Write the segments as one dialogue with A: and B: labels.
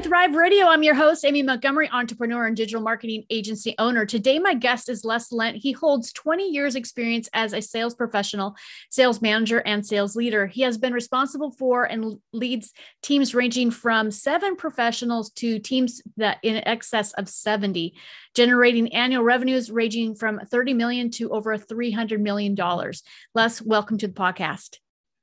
A: To Thrive Radio. I'm your host, Amy Montgomery, entrepreneur and digital marketing agency owner. Today, my guest is Les Lent. He holds 20 years experience as a sales professional, sales manager, and sales leader. He has been responsible for and leads teams ranging from seven professionals to teams that in excess of 70, generating annual revenues ranging from 30 million to over 300 million dollars. Les, welcome to the podcast.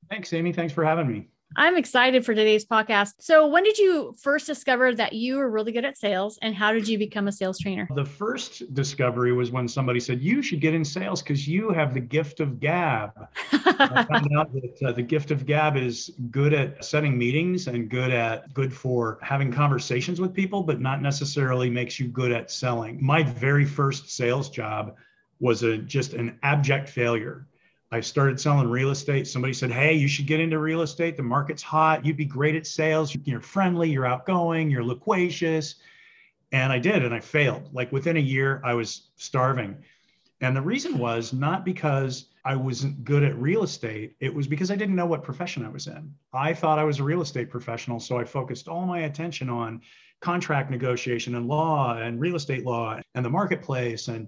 B: Thanks, Amy. Thanks for having me.
A: I'm excited for today's podcast. So, when did you first discover that you were really good at sales and how did you become a sales trainer?
B: The first discovery was when somebody said, You should get in sales because you have the gift of gab. I found out that uh, the gift of gab is good at setting meetings and good at good for having conversations with people, but not necessarily makes you good at selling. My very first sales job was a just an abject failure I started selling real estate. Somebody said, Hey, you should get into real estate. The market's hot. You'd be great at sales. You're friendly, you're outgoing, you're loquacious. And I did, and I failed. Like within a year, I was starving. And the reason was not because I wasn't good at real estate, it was because I didn't know what profession I was in. I thought I was a real estate professional. So I focused all my attention on contract negotiation and law and real estate law and the marketplace and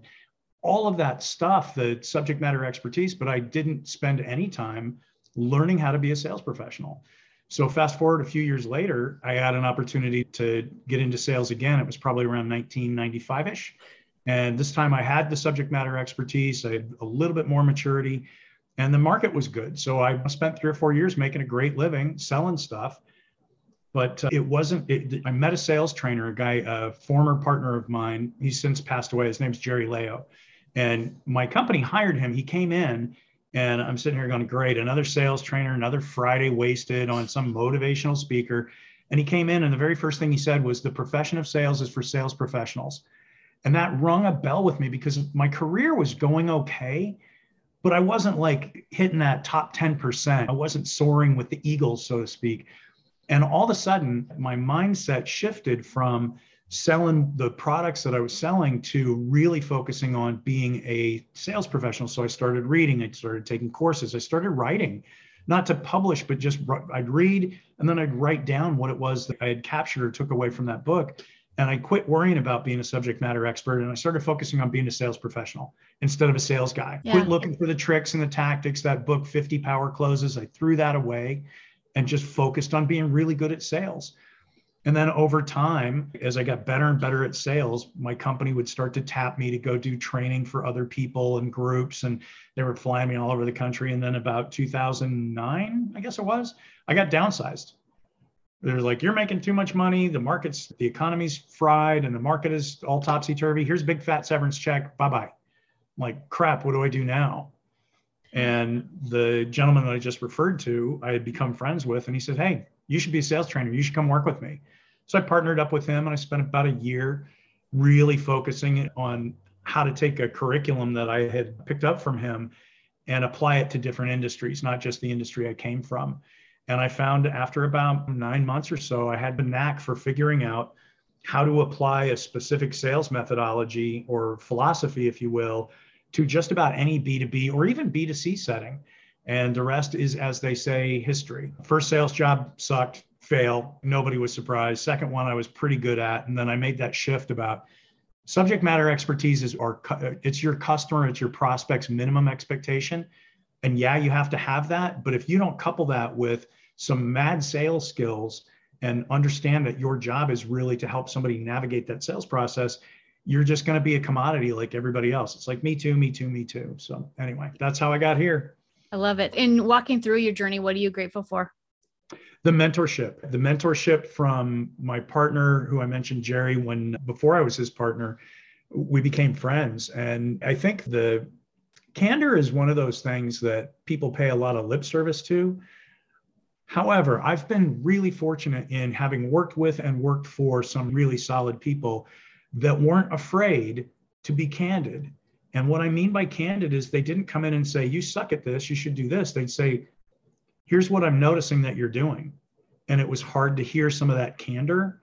B: all of that stuff, the subject matter expertise, but I didn't spend any time learning how to be a sales professional. So fast forward a few years later, I had an opportunity to get into sales again. It was probably around 1995-ish. And this time I had the subject matter expertise, I had a little bit more maturity, and the market was good. So I spent three or four years making a great living selling stuff. But uh, it wasn't, it, I met a sales trainer, a guy, a former partner of mine. He's since passed away. His name's Jerry Leo. And my company hired him. He came in, and I'm sitting here going, great, another sales trainer, another Friday wasted on some motivational speaker. And he came in, and the very first thing he said was, the profession of sales is for sales professionals. And that rung a bell with me because my career was going okay, but I wasn't like hitting that top 10%. I wasn't soaring with the Eagles, so to speak. And all of a sudden, my mindset shifted from selling the products that I was selling to really focusing on being a sales professional. So I started reading, I started taking courses, I started writing, not to publish, but just I'd read and then I'd write down what it was that I had captured or took away from that book. And I quit worrying about being a subject matter expert and I started focusing on being a sales professional instead of a sales guy. Yeah. Quit looking for the tricks and the tactics, that book 50 power closes. I threw that away and just focused on being really good at sales. And then over time, as I got better and better at sales, my company would start to tap me to go do training for other people and groups. And they were flying me all over the country. And then about 2009, I guess it was, I got downsized. They're like, you're making too much money. The market's, the economy's fried and the market is all topsy turvy. Here's a big fat severance check. Bye bye. like, crap, what do I do now? And the gentleman that I just referred to, I had become friends with, and he said, Hey, you should be a sales trainer. You should come work with me. So I partnered up with him and I spent about a year really focusing on how to take a curriculum that I had picked up from him and apply it to different industries, not just the industry I came from. And I found after about nine months or so, I had the knack for figuring out how to apply a specific sales methodology or philosophy, if you will, to just about any B2B or even B2C setting. And the rest is, as they say, history. First sales job sucked fail. Nobody was surprised. Second one I was pretty good at. And then I made that shift about subject matter expertise is our uh, it's your customer, it's your prospect's minimum expectation. And yeah, you have to have that. But if you don't couple that with some mad sales skills and understand that your job is really to help somebody navigate that sales process, you're just going to be a commodity like everybody else. It's like me too, me too, me too. So anyway, that's how I got here.
A: I love it. In walking through your journey, what are you grateful for?
B: The mentorship the mentorship from my partner who i mentioned jerry when before i was his partner we became friends. And i think the candor is one of those things that people pay a lot of lip service to. However i've been really fortunate in having worked with and worked for some really solid people that weren't afraid to be candid. And what i mean by candid is they didn't come in and say you suck at this you should do this. They'd say here's what I'm noticing that you're doing. and it was hard to hear some of that candor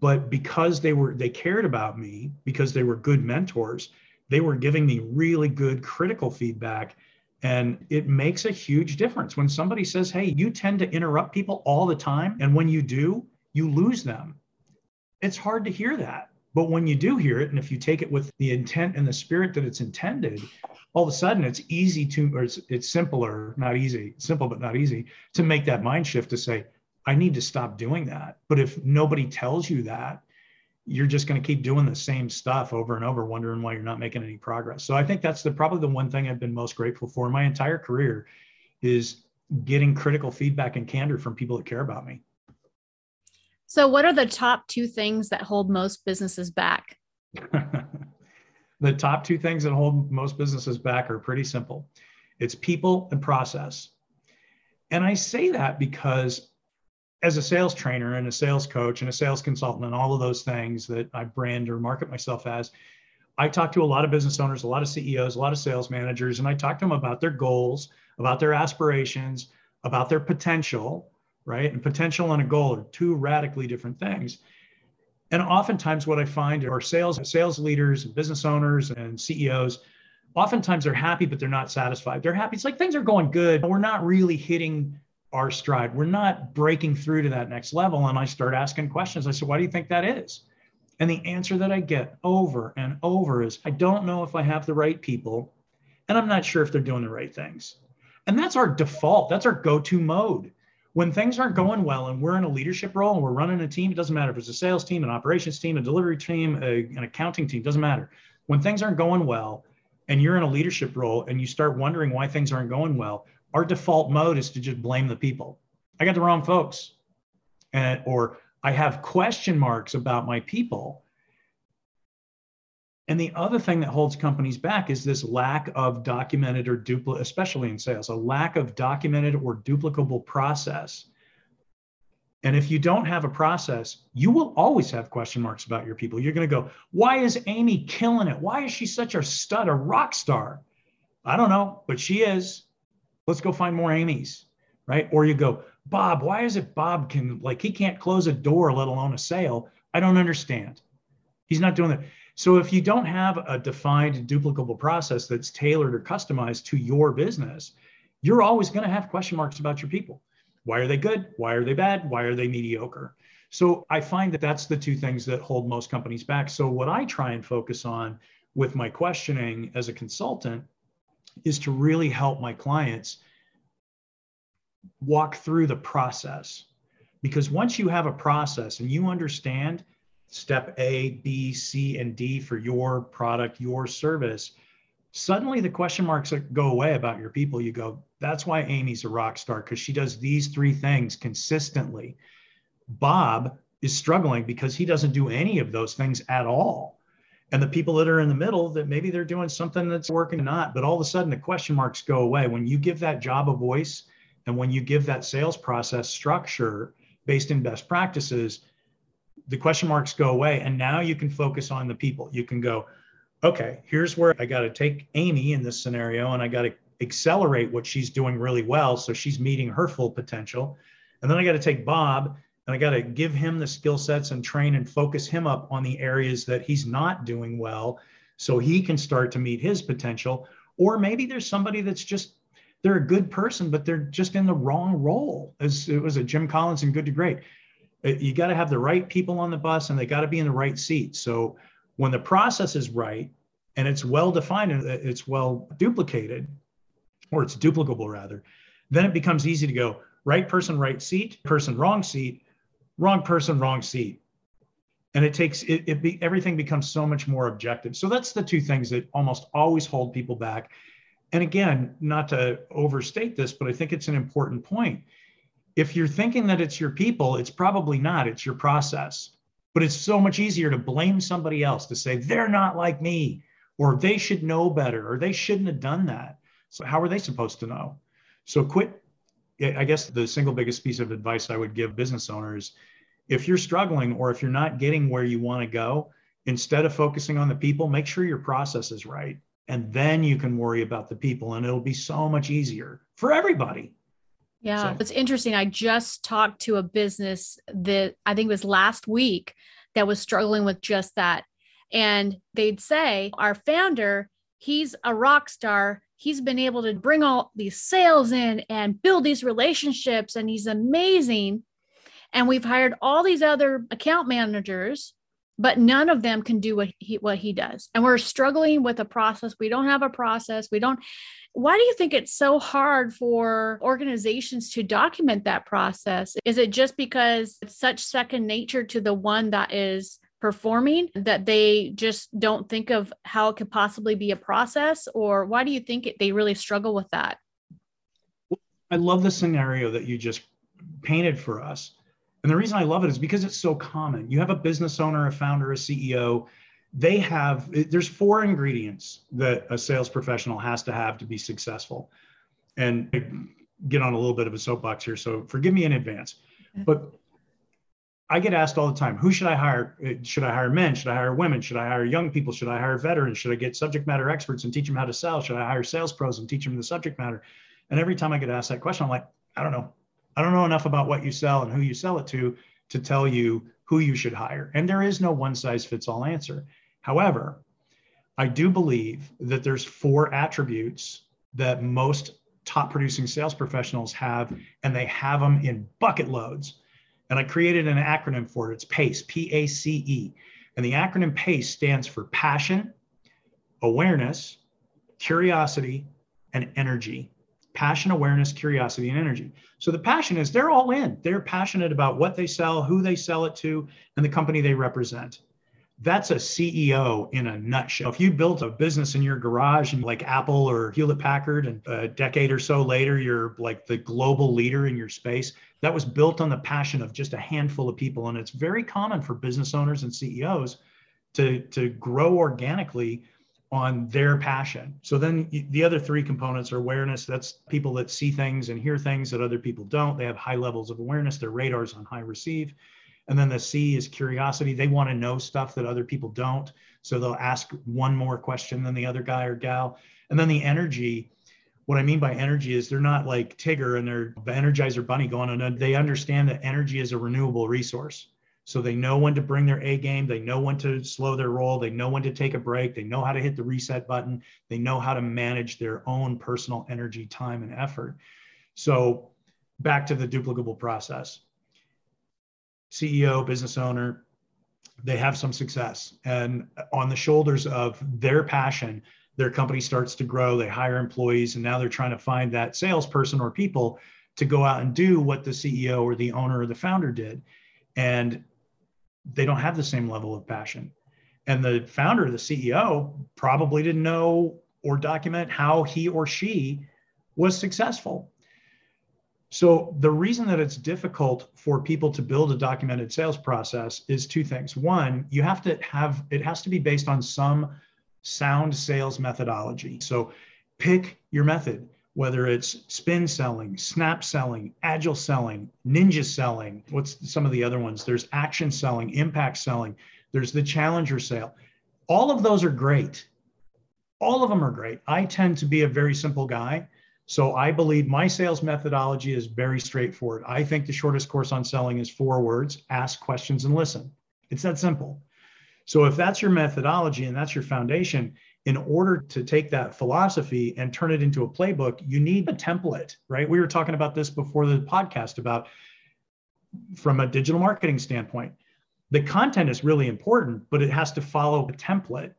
B: but because they were they cared about me because they were good mentors they were giving me really good critical feedback. And it makes a huge difference. When somebody says hey you tend to interrupt people all the time and when you do you lose them. It's hard to hear that. But when you do hear it and if you take it with the intent and the spirit that it's intended all of a sudden it's easy to or it's, it's simpler not easy simple but not easy to make that mind shift to say I need to stop doing that. But if nobody tells you that, you're just going to keep doing the same stuff over and over, wondering why you're not making any progress. So I think that's the probably the one thing I've been most grateful for in my entire career is getting critical feedback and candor from people that care about me.
A: So what are the top two things that hold most businesses back?
B: the top two things that hold most businesses back are pretty simple. It's people and process. And I say that because as a sales trainer and a sales coach and a sales consultant and all of those things that I brand or market myself as, I talk to a lot of business owners, a lot of CEOs, a lot of sales managers, and I talk to them about their goals, about their aspirations, about their potential, right? And potential and a goal are two radically different things. And oftentimes, what I find are sales sales leaders, and business owners, and CEOs. Oftentimes, they're happy, but they're not satisfied. They're happy. It's like things are going good, but we're not really hitting our stride. We're not breaking through to that next level. And I start asking questions. I said, why do you think that is? And the answer that I get over and over is, I don't know if I have the right people, and I'm not sure if they're doing the right things. And that's our default, that's our go to mode. When things aren't going well and we're in a leadership role and we're running a team, it doesn't matter if it's a sales team, an operations team, a delivery team, a, an accounting team, doesn't matter. When things aren't going well and you're in a leadership role and you start wondering why things aren't going well, our default mode is to just blame the people. I got the wrong folks. And, or I have question marks about my people. And the other thing that holds companies back is this lack of documented or duplicate, especially in sales, a lack of documented or duplicable process. And if you don't have a process, you will always have question marks about your people. You're going to go, why is Amy killing it? Why is she such a stud, a rock star? I don't know, but she is. Let's go find more Amy's, right? Or you go, Bob, why is it Bob can like he can't close a door, let alone a sale? I don't understand. He's not doing that. So if you don't have a defined duplicable process that's tailored or customized to your business, you're always going to have question marks about your people. Why are they good? Why are they bad? Why are they mediocre? So I find that that's the two things that hold most companies back. So what I try and focus on with my questioning as a consultant is to really help my clients walk through the process. Because once you have a process and you understand step A, B, C, and D for your product, your service, suddenly the question marks go away about your people. You go, that's why Amy's a rock star because she does these three things consistently. Bob is struggling because he doesn't do any of those things at all and the people that are in the middle that maybe they're doing something that's working or not but all of a sudden the question marks go away when you give that job a voice and when you give that sales process structure based in best practices the question marks go away and now you can focus on the people you can go okay here's where i got to take amy in this scenario and i got to accelerate what she's doing really well so she's meeting her full potential and then i got to take bob and I got to give him the skill sets and train and focus him up on the areas that he's not doing well so he can start to meet his potential. Or maybe there's somebody that's just, they're a good person, but they're just in the wrong role. As it was a Jim Collins and Good to Great. Uh, you got to have the right people on the bus and they got to be in the right seat. So when the process is right and it's well defined and it's well duplicated, or it's duplicable rather, then it becomes easy to go right person, right seat, person, wrong seat wrong person, wrong seat. And it takes it, it be, everything becomes so much more objective. So that's the two things that almost always hold people back. And again, not to overstate this, but I think it's an important point. If you're thinking that it's your people, it's probably not, it's your process. But it's so much easier to blame somebody else to say they're not like me, or they should know better, or they shouldn't have done that. So, how are they supposed to know? So, quit I guess the single biggest piece of advice I would give business owners if you're struggling or if you're not getting where you want to go, instead of focusing on the people, make sure your process is right. And then you can worry about the people, and it'll be so much easier for everybody.
A: Yeah, so. it's interesting. I just talked to a business that I think was last week that was struggling with just that. And they'd say, Our founder, he's a rock star. He's been able to bring all these sales in and build these relationships, and he's amazing. And we've hired all these other account managers, but none of them can do what he what he does. And we're struggling with a process. We don't have a process. We don't why do you think it's so hard for organizations to document that process? Is it just because it's such second nature to the one that is performing that they just don't think of how it could possibly be a process? Or why do you think it, they really struggle with that?
B: I love the scenario that you just painted for us. And the reason I love it is because it's so common. You have a business owner, a founder, a CEO they have there's four ingredients that a sales professional has to have to be successful. And get on a little bit of a soapbox here so forgive me in advance. But i get asked all the time who should i hire? Should i hire men? Should i hire women? Should i hire young people? Should i hire veterans? Should i get subject matter experts and teach them how to sell? Should i hire sales pros and teach them the subject matter? And every time i get asked that question i'm like i don't know i don't know enough about what you sell and who you sell it to to tell you who you should hire and there is no one size fits all answer However, I do believe that there's four attributes that most top producing sales professionals have, and they have them in bucket loads. And I created an acronym for it. It's PACE, P A C E. And the acronym PACE stands for passion, awareness, curiosity, and energy. Passion, awareness, curiosity, and energy. So the passion is they're all in. They're passionate about what they sell, who they sell it to, and the company they represent that's a CEO in a nutshell. If you built a business in your garage and like Apple or Hewlett Packard, and a decade or so later, you're like the global leader in your space, that was built on the passion of just a handful of people. And it's very common for business owners and CEOs to, to grow organically on their passion. So then the other three components are awareness. That's people that see things and hear things that other people don't. They have high levels of awareness. Their radars on high receive. And then the C is curiosity. They want to know stuff that other people don't. So they'll ask one more question than the other guy or gal. And then the energy, what I mean by energy is they're not like Tigger and their Energizer Bunny going on. They understand that energy is a renewable resource. So they know when to bring their A game. They know when to slow their roll. They know when to take a break. They know how to hit the reset button. They know how to manage their own personal energy, time, and effort. So back to the duplicable process. CEO, business owner, they have some success. And on the shoulders of their passion, their company starts to grow. They hire employees, and now they're trying to find that salesperson or people to go out and do what the CEO or the owner or the founder did. And they don't have the same level of passion. And the founder, the CEO, probably didn't know or document how he or she was successful. So the reason that it's difficult for people to build a documented sales process is two things. One, you have to have it has to be based on some sound sales methodology. So pick your method, whether it's spin selling, snap selling, agile selling, ninja selling. What's some of the other ones? There's action selling, impact selling, there's the challenger sale. All of those are great. All of them are great. I tend to be a very simple guy. So I believe my sales methodology is very straightforward. I think the shortest course on selling is four words ask questions and listen. It's that simple. So if that's your methodology and that's your foundation, in order to take that philosophy and turn it into a playbook, you need a template, right? We were talking about this before the podcast about from a digital marketing standpoint. The content is really important, but it has to follow a template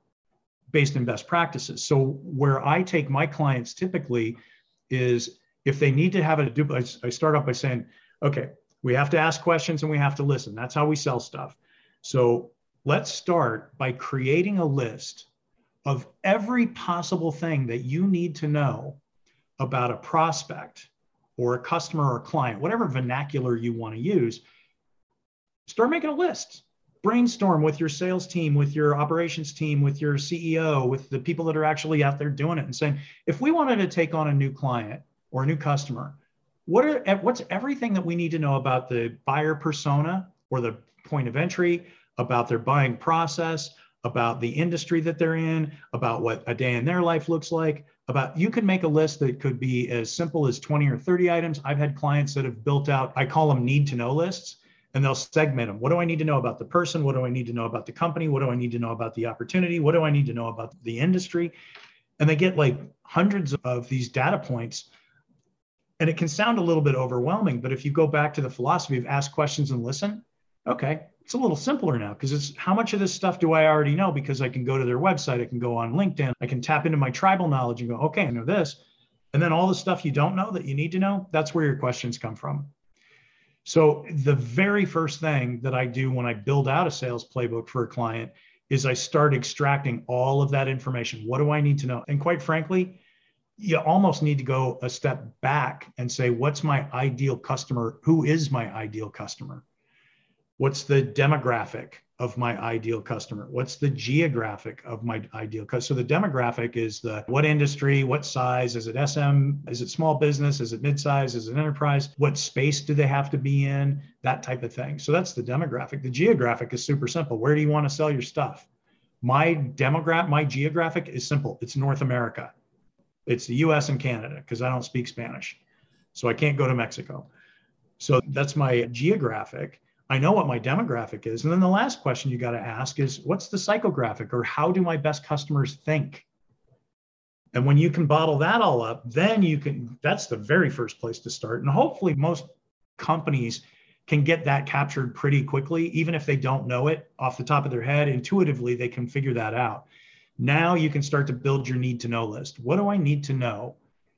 B: based in best practices. So where I take my clients typically is if they need to have a do I start off by saying, okay, we have to ask questions and we have to listen. That's how we sell stuff. So let's start by creating a list of every possible thing that you need to know about a prospect or a customer or a client, whatever vernacular you want to use. Start making a list. Brainstorm with your sales team, with your operations team, with your CEO, with the people that are actually out there doing it and saying, if we wanted to take on a new client or a new customer, what are what's everything that we need to know about the buyer persona or the point of entry, about their buying process, about the industry that they're in, about what a day in their life looks like, about you can make a list that could be as simple as 20 or 30 items. I've had clients that have built out, I call them need to know lists, and they'll segment them. What do I need to know about the person? What do I need to know about the company? What do I need to know about the opportunity? What do I need to know about the industry? And they get like hundreds of these data points. And it can sound a little bit overwhelming, but if you go back to the philosophy of ask questions and listen, okay, it's a little simpler now because it's how much of this stuff do I already know? Because I can go to their website, I can go on LinkedIn, I can tap into my tribal knowledge and go, okay, I know this. And then all the stuff you don't know that you need to know, that's where your questions come from. So the very first thing that I do when I build out a sales playbook for a client is I start extracting all of that information. What do I need to know? And quite frankly, you almost need to go a step back and say, what's my ideal customer? Who is my ideal customer? What's the demographic of my ideal customer? What's the geographic of my ideal customer? So the demographic is the what industry, what size, is it SM, is it small business, is it midsize, is it enterprise? What space do they have to be in? That type of thing. So that's the demographic. The geographic is super simple. Where do you want to sell your stuff? My demographic, my geographic is simple. It's North America. It's the US and Canada because I don't speak Spanish. So I can't go to Mexico. So that's my geographic. I know what my demographic is. And then the last question you got to ask is what's the psychographic or how do my best customers think? And when you can bottle that all up, then you can, that's the very first place to start. And hopefully, most companies can get that captured pretty quickly, even if they don't know it off the top of their head. Intuitively, they can figure that out. Now you can start to build your need to know list. What do I need to know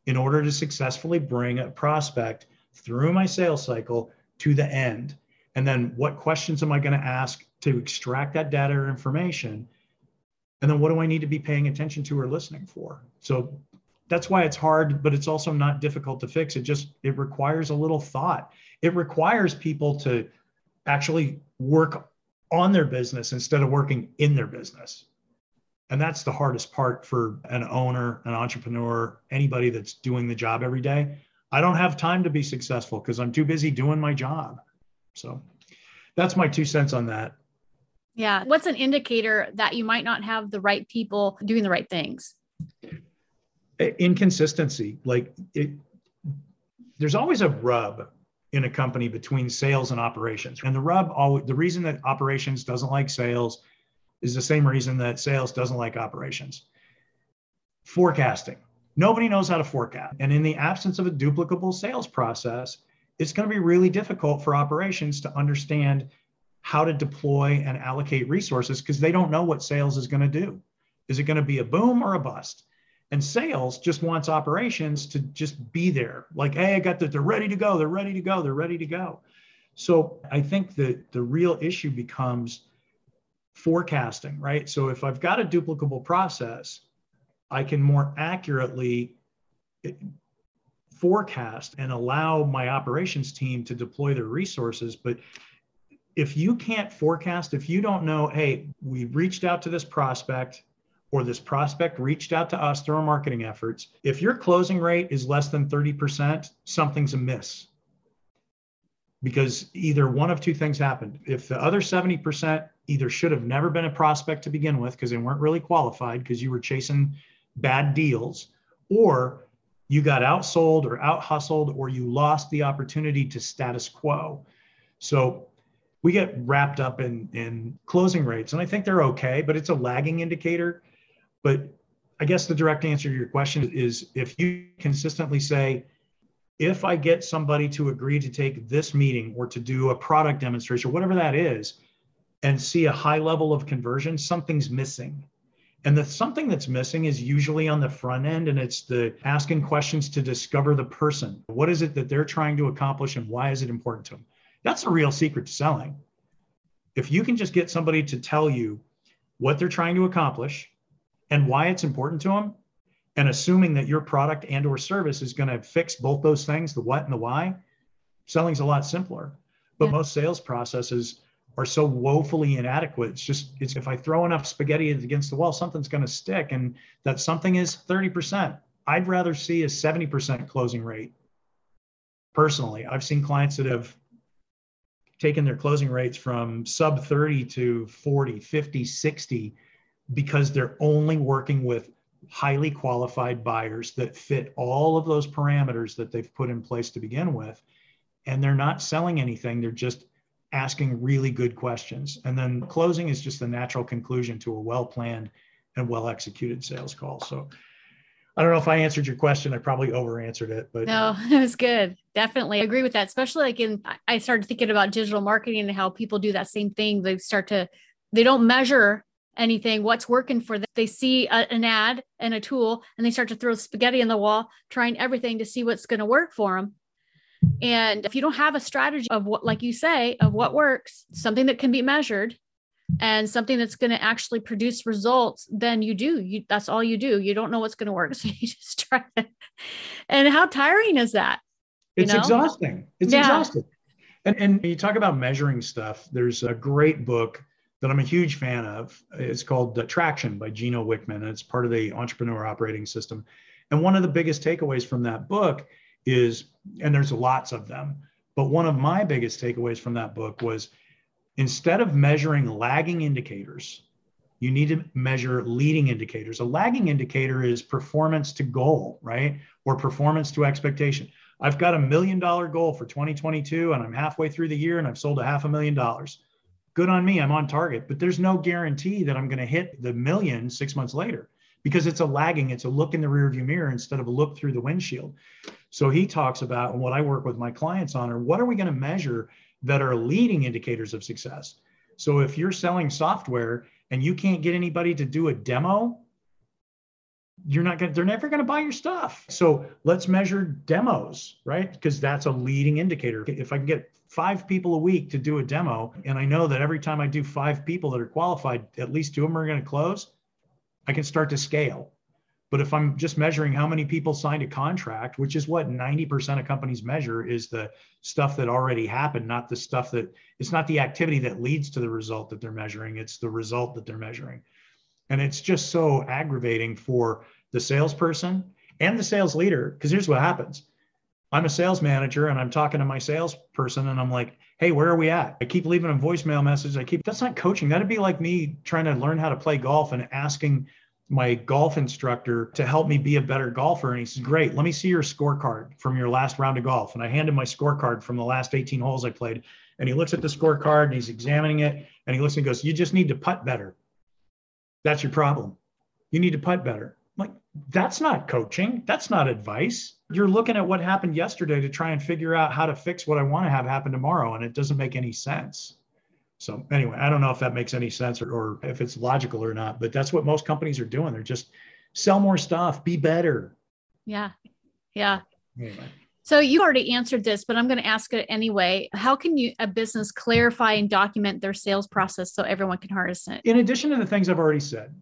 B: in order to successfully bring a prospect through my sales cycle to the end? And then what questions am I going to ask to extract that data or information? And then what do I need to be paying attention to or listening for? So that's why it's hard, but it's also not difficult to fix. It just it requires a little thought. It requires people to actually work on their business instead of working in their business. And that's the hardest part for an owner, an entrepreneur, anybody that's doing the job every day. I don't have time to be successful because I'm too busy doing my job. So that's my two cents on that.
A: Yeah. What's an indicator that you might not have the right people doing the right things?
B: Inconsistency. Like it, there's always a rub in a company between sales and operations. And the rub, always, the reason that operations doesn't like sales is the same reason that sales doesn't like operations. Forecasting. Nobody knows how to forecast. And in the absence of a duplicable sales process, it's going to be really difficult for operations to understand how to deploy and allocate resources because they don't know what sales is going to do. Is it going to be a boom or a bust? And sales just wants operations to just be there. Like, hey, I got that. They're ready to go. They're ready to go. They're ready to go. So I think that the real issue becomes forecasting, right? So if I've got a duplicable process, I can more accurately forecast and allow my operations team to deploy their resources. But if you can't forecast, if you don't know, hey, we reached out to this prospect or this prospect reached out to us through our marketing efforts, if your closing rate is less than 30%, something's amiss. Because either one of two things happened. If the other 70% either should have never been a prospect to begin with because they weren't really qualified because you were chasing bad deals, or you got outsold or out hustled or you lost the opportunity to status quo. So we get wrapped up in in closing rates and I think they're okay, but it's a lagging indicator. But I guess the direct answer to your question is if you consistently say if I get somebody to agree to take this meeting or to do a product demonstration, whatever that is, and see a high level of conversion, something's missing. And the something that's missing is usually on the front end, and it's the asking questions to discover the person. What is it that they're trying to accomplish, and why is it important to them? That's a real secret to selling. If you can just get somebody to tell you what they're trying to accomplish and why it's important to them, and assuming that your product and or service is going to fix both those things, the what and the why, selling's a lot simpler. But yeah. most sales processes are so woefully inadequate. It's just it's if I throw enough spaghetti against the wall, something's going to stick, and that something is 30%. I'd rather see a 70% closing rate. Personally, I've seen clients that have taken their closing rates from sub 30 to 40, 50, 60 because they're only working with highly qualified buyers that fit all of those parameters that they've put in place to begin with. And they're not selling anything, they're just asking really good questions. And then closing is just the natural conclusion to a well planned and well executed sales call. So I don't know if I answered your question. I probably over answered it, but
A: no, it was good. Definitely agree with that. Especially like in, I started thinking about digital marketing and how people do that same thing. They start to, they don't measure anything, what's working for them. They see a, an ad and a tool and they start to throw spaghetti in the wall, trying everything to see what's going to work for them. And if you don't have a strategy of what, like you say, of what works, something that can be measured and something that's going to actually produce results, then you do. You that's all you do. You don't know what's going to work, so you just try it. And how tiring is that?
B: It's you know? exhausting. It's yeah. exhausting. And and you talk about measuring stuff. There's a great book that I'm a huge fan of. It's called Traction by Gino Wickman, and it's part of the Entrepreneur Operating System. And one of the biggest takeaways from that book is, and there's lots of them, but one of my biggest takeaways from that book was instead of measuring lagging indicators, you need to measure leading indicators. A lagging indicator is performance to goal, right? Or performance to expectation. I've got a million dollar goal for 2022 and I'm halfway through the year and I've sold a half a million dollars. Good on me, I'm on target, but there's no guarantee that I'm going to hit the million six months later because it's a lagging, it's a look in the rearview mirror instead of a look through the windshield. So he talks about, what I work with my clients on are what are we going to measure that are leading indicators of success? So if you're selling software and you can't get anybody to do a demo, you're not going to, they're never going to buy your stuff. So let's measure demos, right? Because that's a leading indicator. If I can get five people a week to do a demo, and I know that every time I do five people that are qualified, at least two of them are going to close, I can start to scale. But if I'm just measuring how many people signed a contract, which is what 90% of companies measure, is the stuff that already happened, not the stuff that it's not the activity that leads to the result that they're measuring, it's the result that they're measuring. And it's just so aggravating for the salesperson and the sales leader. Because here's what happens I'm a sales manager and I'm talking to my salesperson and I'm like, hey, where are we at? I keep leaving a voicemail message. I keep, that's not coaching. That'd be like me trying to learn how to play golf and asking my golf instructor to help me be a better golfer. And he says, Great, let me see your scorecard from your last round of golf. And I hand him my scorecard from the last 18 holes I played. And he looks at the scorecard and he's examining it. And he looks and goes, You just need to putt better. That's your problem. You need to putt better. I'm like, that's not coaching. That's not advice. You're looking at what happened yesterday to try and figure out how to fix what I want to have happen tomorrow. And it doesn't make any sense. So anyway, I don't know if that makes any sense or, or if it's logical or not, but that's what most companies are doing. They're just sell more stuff, be better.
A: Yeah. Yeah. Anyway. So you already answered this, but I'm going to ask it anyway. How can you a business clarify and document their sales process so everyone can harness it?
B: In addition to the things I've already said.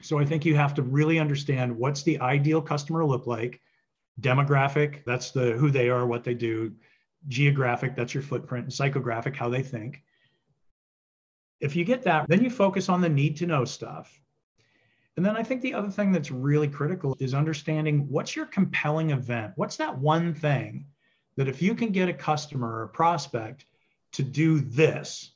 B: So I think you have to really understand what's the ideal customer look like, demographic, that's the who they are, what they do, geographic, that's your footprint, and psychographic, how they think if you get that, then you focus on the need to know stuff. And then I think the other thing that's really critical is understanding what's your compelling event? What's that one thing that if you can get a customer or a prospect to do this,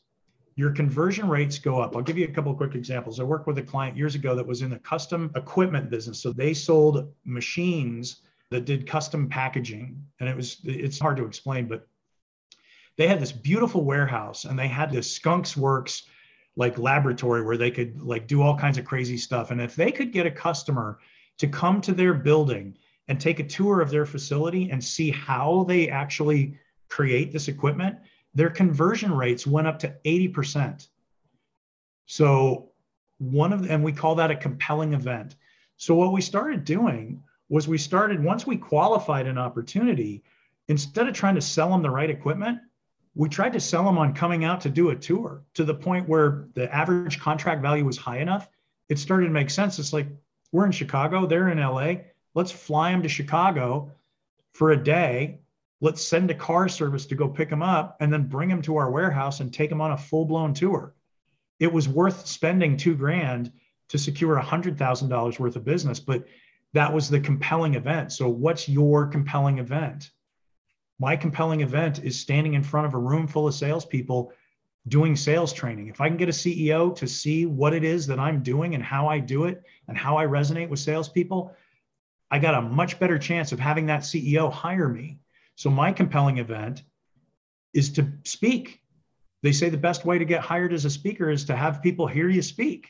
B: your conversion rates go up. I'll give you a couple of quick examples. I worked with a client years ago that was in the custom equipment business. So they sold machines that did custom packaging. And it was it's hard to explain, but they had this beautiful warehouse and they had this skunks works like laboratory where they could like do all kinds of crazy stuff. And if they could get a customer to come to their building and take a tour of their facility and see how they actually create this equipment their conversion rates went up to 80% so one of and we call that a compelling event. So what we started doing was we started once we qualified an opportunity instead of trying to sell them the right equipment we tried to sell them on coming out to do a tour to the point where the average contract value was high enough. It started to make sense. It's like we're in Chicago, they're in LA. Let's fly them to Chicago for a day. Let's send a car service to go pick them up and then bring them to our warehouse and take them on a full blown tour. It was worth spending two grand to secure a hundred thousand dollars worth of business, but that was the compelling event. So, what's your compelling event? My compelling event is standing in front of a room full of salespeople doing sales training. If I can get a CEO to see what it is that I'm doing and how I do it and how I resonate with salespeople, I got a much better chance of having that CEO hire me. So my compelling event is to speak. They say the best way to get hired as a speaker is to have people hear you speak.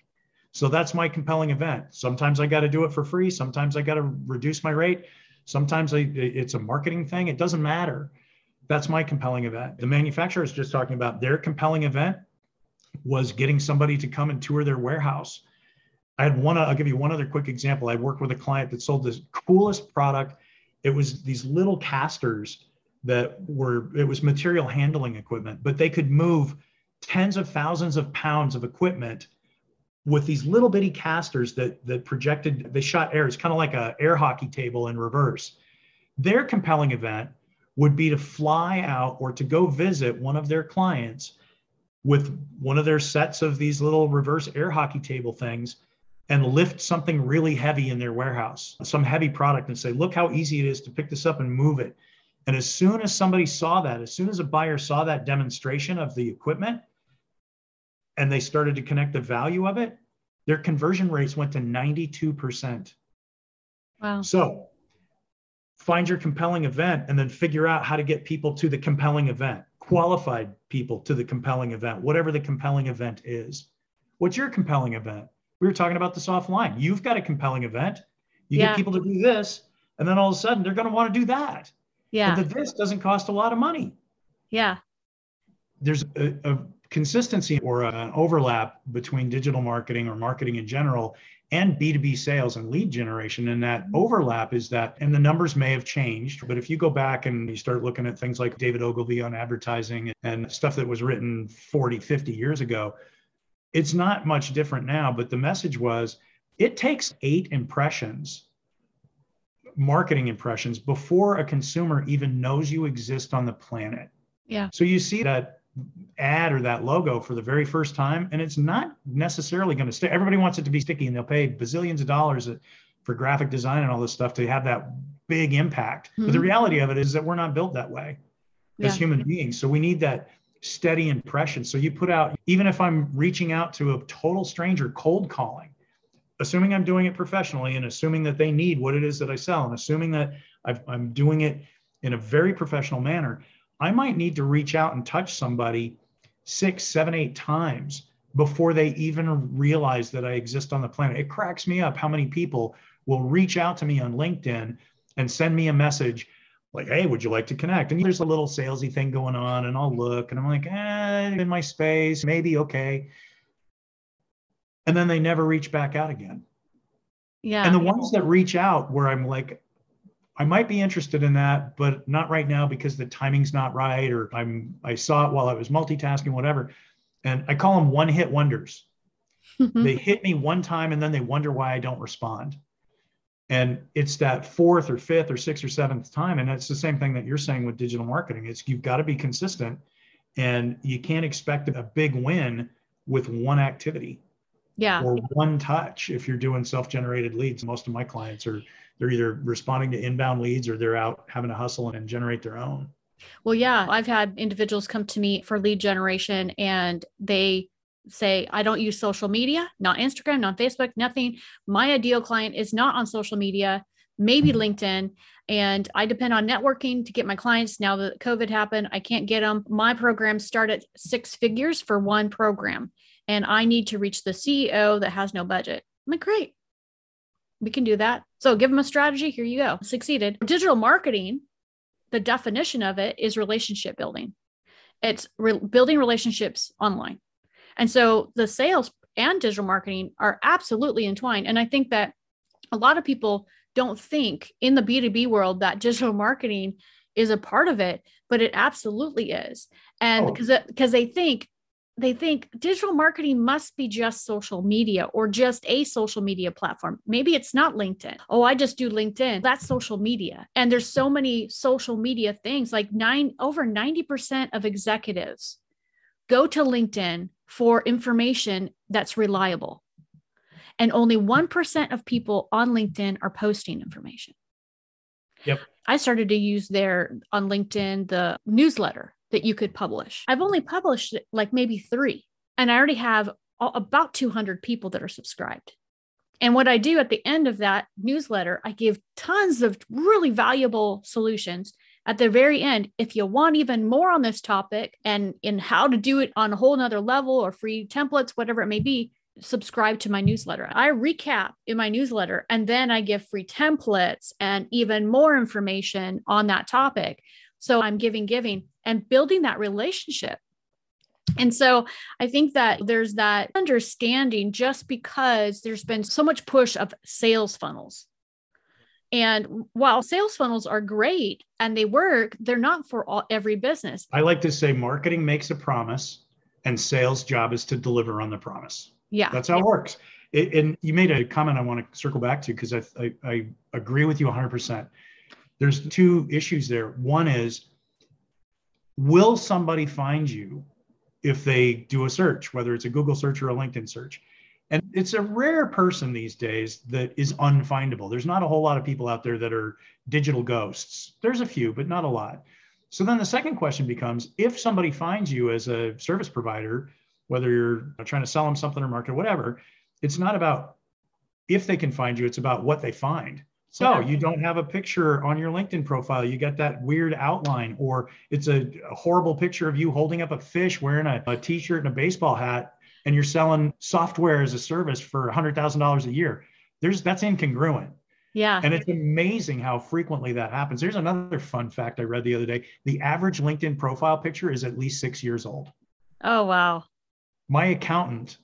B: So that's my compelling event. Sometimes I got to do it for free. Sometimes I got to reduce my rate. Sometimes I, it's a marketing thing. It doesn't matter. That's my compelling event. The manufacturer is just talking about their compelling event was getting somebody to come and tour their warehouse. I had one, I'll give you one other quick example. I worked with a client that sold this coolest product. It was these little casters that were, it was material handling equipment, but they could move tens of thousands of pounds of equipment with these little bitty casters that that projected they shot air. It's kind of like a air hockey table in reverse. Their compelling event would be to fly out or to go visit one of their clients with one of their sets of these little reverse air hockey table things and lift something really heavy in their warehouse some heavy product and say look how easy it is to pick this up and move it. And as soon as somebody saw that as soon as a buyer saw that demonstration of the equipment and they started to connect the value of it, their conversion rates went to 92%.
A: Wow.
B: So find your compelling event and then figure out how to get people to the compelling event, qualified people to the compelling event, whatever the compelling event is. What's your compelling event? We were talking about this offline. You've got a compelling event. You
A: Yeah.
B: get people to do this, and then all of a sudden they're going to want to do that.
A: Yeah.
B: And the this doesn't cost a lot of money.
A: Yeah.
B: there's a, a consistency or an overlap between digital marketing or marketing in general and B2B sales and lead generation. And that mm-hmm. overlap is that, and the numbers may have changed, but if you go back and you start looking at things like David Ogilvy on advertising and stuff that was written 40, 50 years ago, it's not much different now. But the message was it takes eight impressions marketing impressions before a consumer even knows you exist on the planet.
A: Yeah.
B: So you see that ad or that logo for the very first time, and it's not necessarily going to stay. Everybody wants it to be sticky, and they'll pay bazillions of dollars for graphic design and all this stuff to have that big impact. But the
A: Mhm.
B: reality of it is that we're not built that way as human beings. So we need that steady impression. So you put out, even if I'm reaching out to a total stranger, cold calling, assuming I'm doing it professionally and assuming that they need what it is that I sell and assuming that I've, I'm doing it in a very professional manner, I might need to reach out and touch somebody six, seven, eight times before they even realize that I exist on the planet. It cracks me up how many people will reach out to me on LinkedIn and send me a message like, hey, would you like to connect? And there's a little salesy thing going on, and I'll look and I'm like, eh, in my space, maybe okay. And then they never reach back out again.
A: Yeah.
B: And the ones that reach out where I'm like, I might be interested in that, but not right now because the timing's not right, or I'm I saw it while I was multitasking, whatever. And I call them one hit wonders. They hit me one time and then they wonder why I don't respond. And it's that fourth or fifth or sixth or seventh time. And it's the same thing that you're saying with digital marketing. It's you've got to be consistent and you can't expect a big win with one activity
A: yeah.
B: or one touch if you're doing self-generated leads most of my clients are they're either responding to inbound leads or they're out having to hustle and generate their own
A: Well, yeah, I've had individuals come to me for lead generation and they say, I don't use social media, not Instagram, not Facebook, nothing. My ideal client is not on social media, maybe mm-hmm. LinkedIn. And I depend on networking to get my clients. Now that COVID happened, I can't get them. My programs start at six figures for one program. And I need to reach the CEO that has no budget. I'm like, great. We can do that. So give them a strategy. Here you go. Succeeded. Digital marketing the definition of it is relationship building. It's re- building relationships online. And so the sales and digital marketing are absolutely entwined. And I think that a lot of people don't think in the B2B world that digital marketing is a part of it, but it absolutely is. And
B: Oh.
A: because because they think they think digital marketing must be just social media or just a social media platform. Maybe it's not LinkedIn. Oh, I just do LinkedIn. That's social media. And there's so many social media things like nine over 90% of executives go to LinkedIn for information that's reliable. And only 1% of people on LinkedIn are posting information.
B: Yep.
A: I started to use their on LinkedIn the newsletter that you could publish. I've only published like maybe three, and I already have about 200 people that are subscribed. And what I do at the end of that newsletter, I give tons of really valuable solutions. At the very end, if you want even more on this topic and in how to do it on a whole nother level or free templates, whatever it may be, subscribe to my newsletter. I recap in my newsletter and then I give free templates and even more information on that topic. So I'm giving, giving and building that relationship and so I think that there's that understanding just because there's been so much push of sales funnels. And while sales funnels are great and they work, they're not for all, every business.
B: I like to say marketing makes a promise and sales job is to deliver on the promise.
A: Yeah.
B: That's how
A: yeah.
B: it works. It, and you made a comment I want to circle back to because I, I, I agree with you 100%. There's two issues there. One is, will somebody find you if they do a search, whether it's a Google search or a LinkedIn search. And it's a rare person these days that is unfindable. There's not a whole lot of people out there that are digital ghosts. There's a few, but not a lot. So then the second question becomes if somebody finds you as a service provider, whether you're trying to sell them something or market, whatever, it's not about if they can find you, it's about what they find. So you don't have a picture on your LinkedIn profile. You got that weird outline, or it's a, a horrible picture of you holding up a fish wearing a a t-shirt and a baseball hat, and you're selling software as a service for $100,000 a year. There's that's incongruent.
A: Yeah.
B: And it's amazing how frequently that happens. There's another fun fact I read the other day. The average LinkedIn profile picture is at least six years old.
A: Oh, wow.
B: My accountant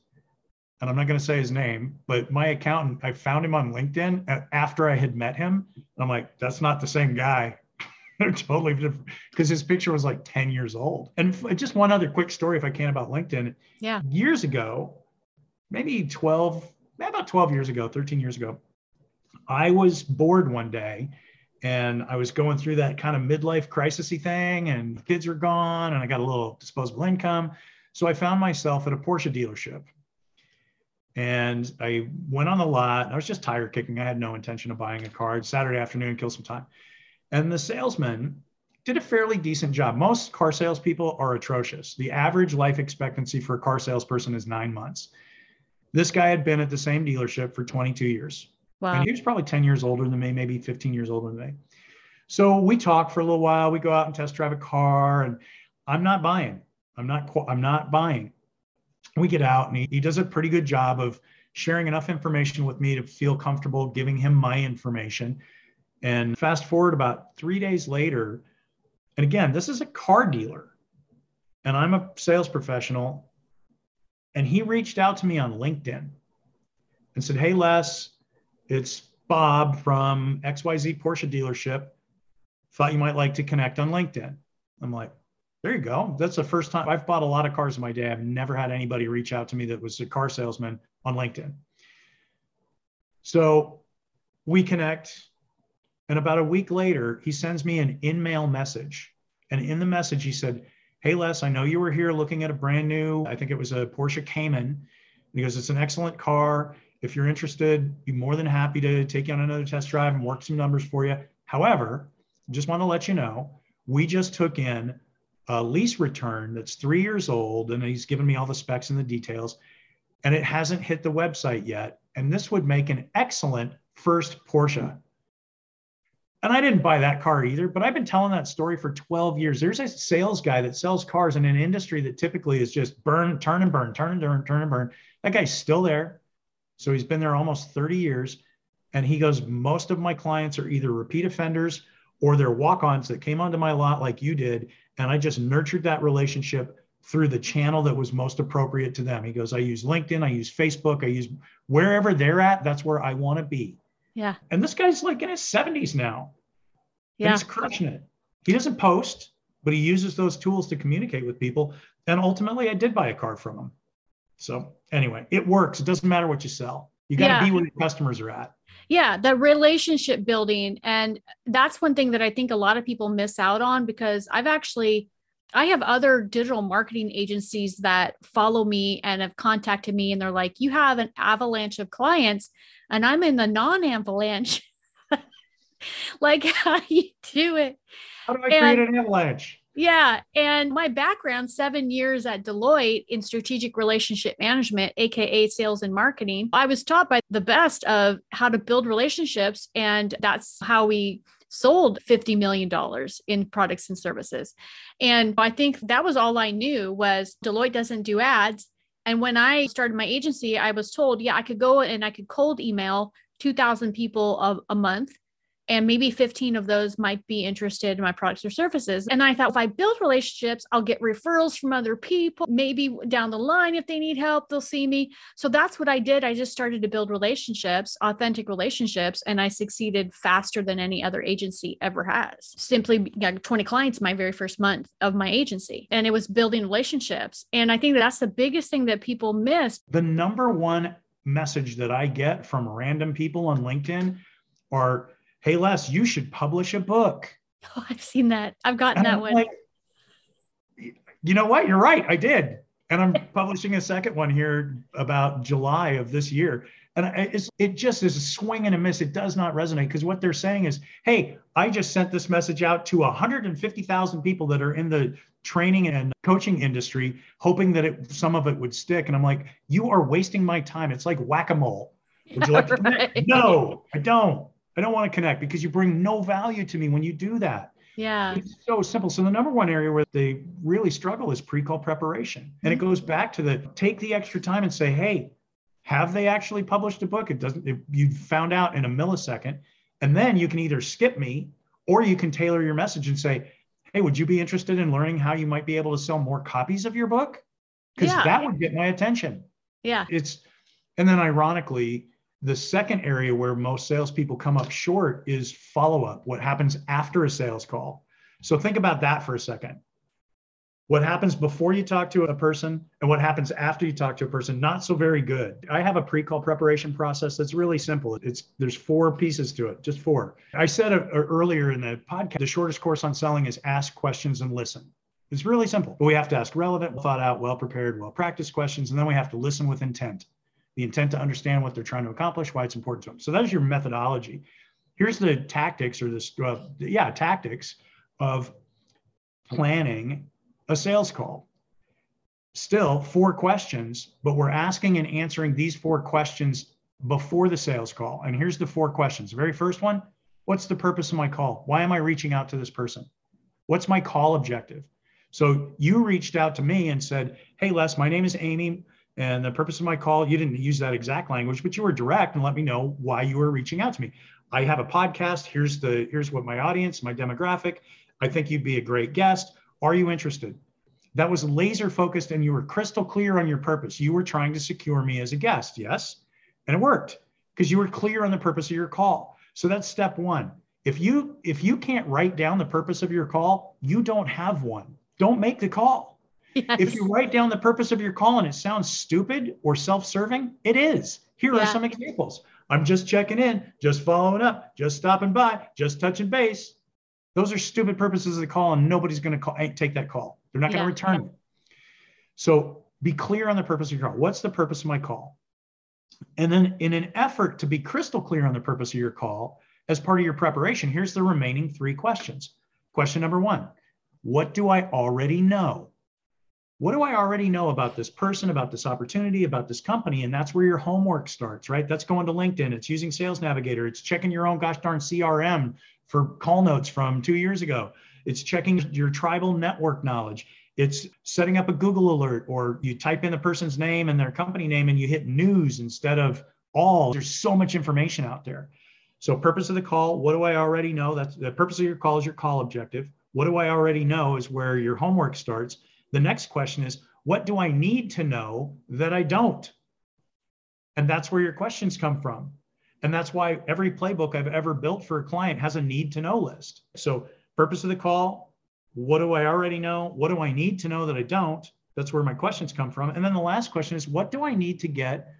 B: and I'm not going to say his name, but my accountant, I found him on LinkedIn after I had met him. And I'm like, that's not the same guy. They're totally different because his picture was like 10 years old. And just one other quick story, if I can, about LinkedIn.
A: Yeah.
B: Years ago, maybe 12, about 12 years ago, 13 years ago, I was bored one day and I was going through that kind of midlife crisisy thing, and kids are gone, and I got a little disposable income. So I found myself at a Porsche dealership and I went on the lot. I was just tire kicking. I had no intention of buying a car. Saturday afternoon, kill some time. And the salesman did a fairly decent job. Most car salespeople are atrocious. The average life expectancy for a car salesperson is nine months. This guy had been at the same dealership for 22 years.
A: Wow.
B: And he was probably 10 years older than me, maybe 15 years older than me. So we talk for a little while. We go out and test drive a car, and I'm not buying. I'm not. I'm not buying we get out and he, he does a pretty good job of sharing enough information with me to feel comfortable giving him my information. And fast forward about three days later, and again, this is a car dealer, and I'm a sales professional. And he reached out to me on LinkedIn and said, Hey, Les, it's Bob from XYZ Porsche dealership. Thought you might like to connect on LinkedIn. I'm like, there you go. That's the first time I've bought a lot of cars in my day. I've never had anybody reach out to me that was a car salesman on LinkedIn. So we connect. And about a week later, he sends me an InMail message. And in the message, he said, Hey, Les, I know you were here looking at a brand new, I think it was a Porsche Cayman. Because it's an excellent car. If you're interested, be more than happy to take you on another test drive and work some numbers for you. However, just want to let you know, we just took in a lease return that's three years old, and he's given me all the specs and the details, and it hasn't hit the website yet. And this would make an excellent first Porsche. And I didn't buy that car either, but I've been telling that story for 12 years. There's a sales guy that sells cars in an industry that typically is just burn, turn and burn, turn and burn, turn and burn. That guy's still there. So he's been there almost 30 years. And he goes, most of my clients are either repeat offenders or they're walk ons that came onto my lot like you did and I just nurtured that relationship through the channel that was most appropriate to them. He goes, I use LinkedIn, I use Facebook, I use wherever they're at, that's where I want to be.
A: Yeah.
B: And this guy's like in his 70s now.
A: Yeah.
B: he's crushing it. He doesn't post, but he uses those tools to communicate with people. And ultimately, I did buy a car from him. So anyway, it works. It doesn't matter what you sell. You got to yeah. be where your customers are at.
A: Yeah, the relationship building. And that's one thing that I think a lot of people miss out on because I've actually I have other digital marketing agencies that follow me and have contacted me and they're like, "You have an avalanche of clients and I'm in the non-avalanche." like how do you do it?
B: How do I and, create an avalanche?
A: Yeah. And my background, seven years at Deloitte in strategic relationship management, AKA sales and marketing, I was taught by the best of how to build relationships. And that's how we sold $50 million in products and services. And I think that was all I knew was Deloitte doesn't do ads. And when I started my agency, I was told, yeah, I could go and I could cold email 2,000 people a, a month and maybe 15 of those might be interested in my products or services. And I thought if I build relationships, I'll get referrals from other people. Maybe down the line, if they need help, they'll see me. So that's what I did. I just started to build relationships, authentic relationships, and I succeeded faster than any other agency ever has. Simply got 20 clients my very first month of my agency. And it was building relationships. And I think that's the biggest thing that people miss.
B: The number one message that I get from random people on LinkedIn are, hey les you should publish a book.
A: Oh i've seen that. I've gotten and that I'm one. like,
B: you know what? You're right. I did. And i'm publishing a second one here about july of this year. And it just is a swing and a miss. It does not resonate because what they're saying is hey i just sent this message out to 150000 people that are in the training and coaching industry hoping that it, some of it would stick. And i'm like you are wasting my time. It's like whack-a-mole. Would you like to right. no i don't I don't want to connect because you bring no value to me when you do that.
A: Yeah.
B: It's so simple. So the number one area where they really struggle is pre-call preparation. And it mm-hmm. goes back to the take the extra time and say, hey, have they actually published a book? It doesn't, it, you found out in a millisecond. And then you can either skip me or you can tailor your message and say, hey, would you be interested in learning how you might be able to sell more copies of your book? Because yeah. that would get my attention.
A: Yeah.
B: It's, and then ironically, the second area where most salespeople come up short is follow up, what happens after a sales call. So think about that for a second. What happens before you talk to a person and what happens after you talk to a person, not so very good. I have a pre-call preparation process that's really simple. It's there's four pieces to it, just four. I said a, a, uh, earlier in the podcast, the shortest course on selling is ask questions and listen. It's really simple, but we have to ask relevant, thought out, well prepared, well practiced questions, and then we have to listen with intent the intent to understand what they're trying to accomplish, why it's important to them. So that is your methodology. Here's the tactics or this, uh, yeah, tactics of planning a sales call. Still four questions, but we're asking and answering these four questions before the sales call. And here's the four questions. The very first one, what's the purpose of my call? Why am I reaching out to this person? What's my call objective? So you reached out to me and said, Hey, Les, my name is Amy. And the purpose of my call, you didn't use that exact language, but you were direct and let me know why you were reaching out to me. I have a podcast. Here's the here's what my audience, my demographic. I think you'd be a great guest. Are you interested? That was laser focused and you were crystal clear on your purpose. You were trying to secure me as a guest. Yes. And it worked because you were clear on the purpose of your call. So that's step 1. If you if you can't write down the purpose of your call, you don't have one. Don't make the call Yes. If you write down the purpose of your call and it sounds stupid or self serving, it is. Here yeah. are some examples. I'm just checking in, just following up, just stopping by, just touching base. Those are stupid purposes of the call, and nobody's going to eh, take that call. They're not going to return yeah. it. So be clear on the purpose of your call. What's the purpose of my call? And then, in an effort to be crystal clear on the purpose of your call, as part of your preparation, here's the remaining three questions. Question number one What do I already know? What do I already know about this person, about this opportunity, about this company? And that's where your homework starts, right? That's going to LinkedIn. It's using Sales Navigator. It's checking your own gosh darn CRM for call notes from two years ago. It's checking your tribal network knowledge. It's setting up a Google alert, or you type in the person's name and their company name and you hit news instead of all. There's so much information out there. So, purpose of the call, what do I already know? That's the purpose of your call is your call objective. What do I already know is where your homework starts. The next question is, what do I need to know that I don't? And that's where your questions come from. And that's why every playbook I've ever built for a client has a need to know list. So, purpose of the call, what do I already know? What do I need to know that I don't? That's where my questions come from. And then the last question is, what do I need to get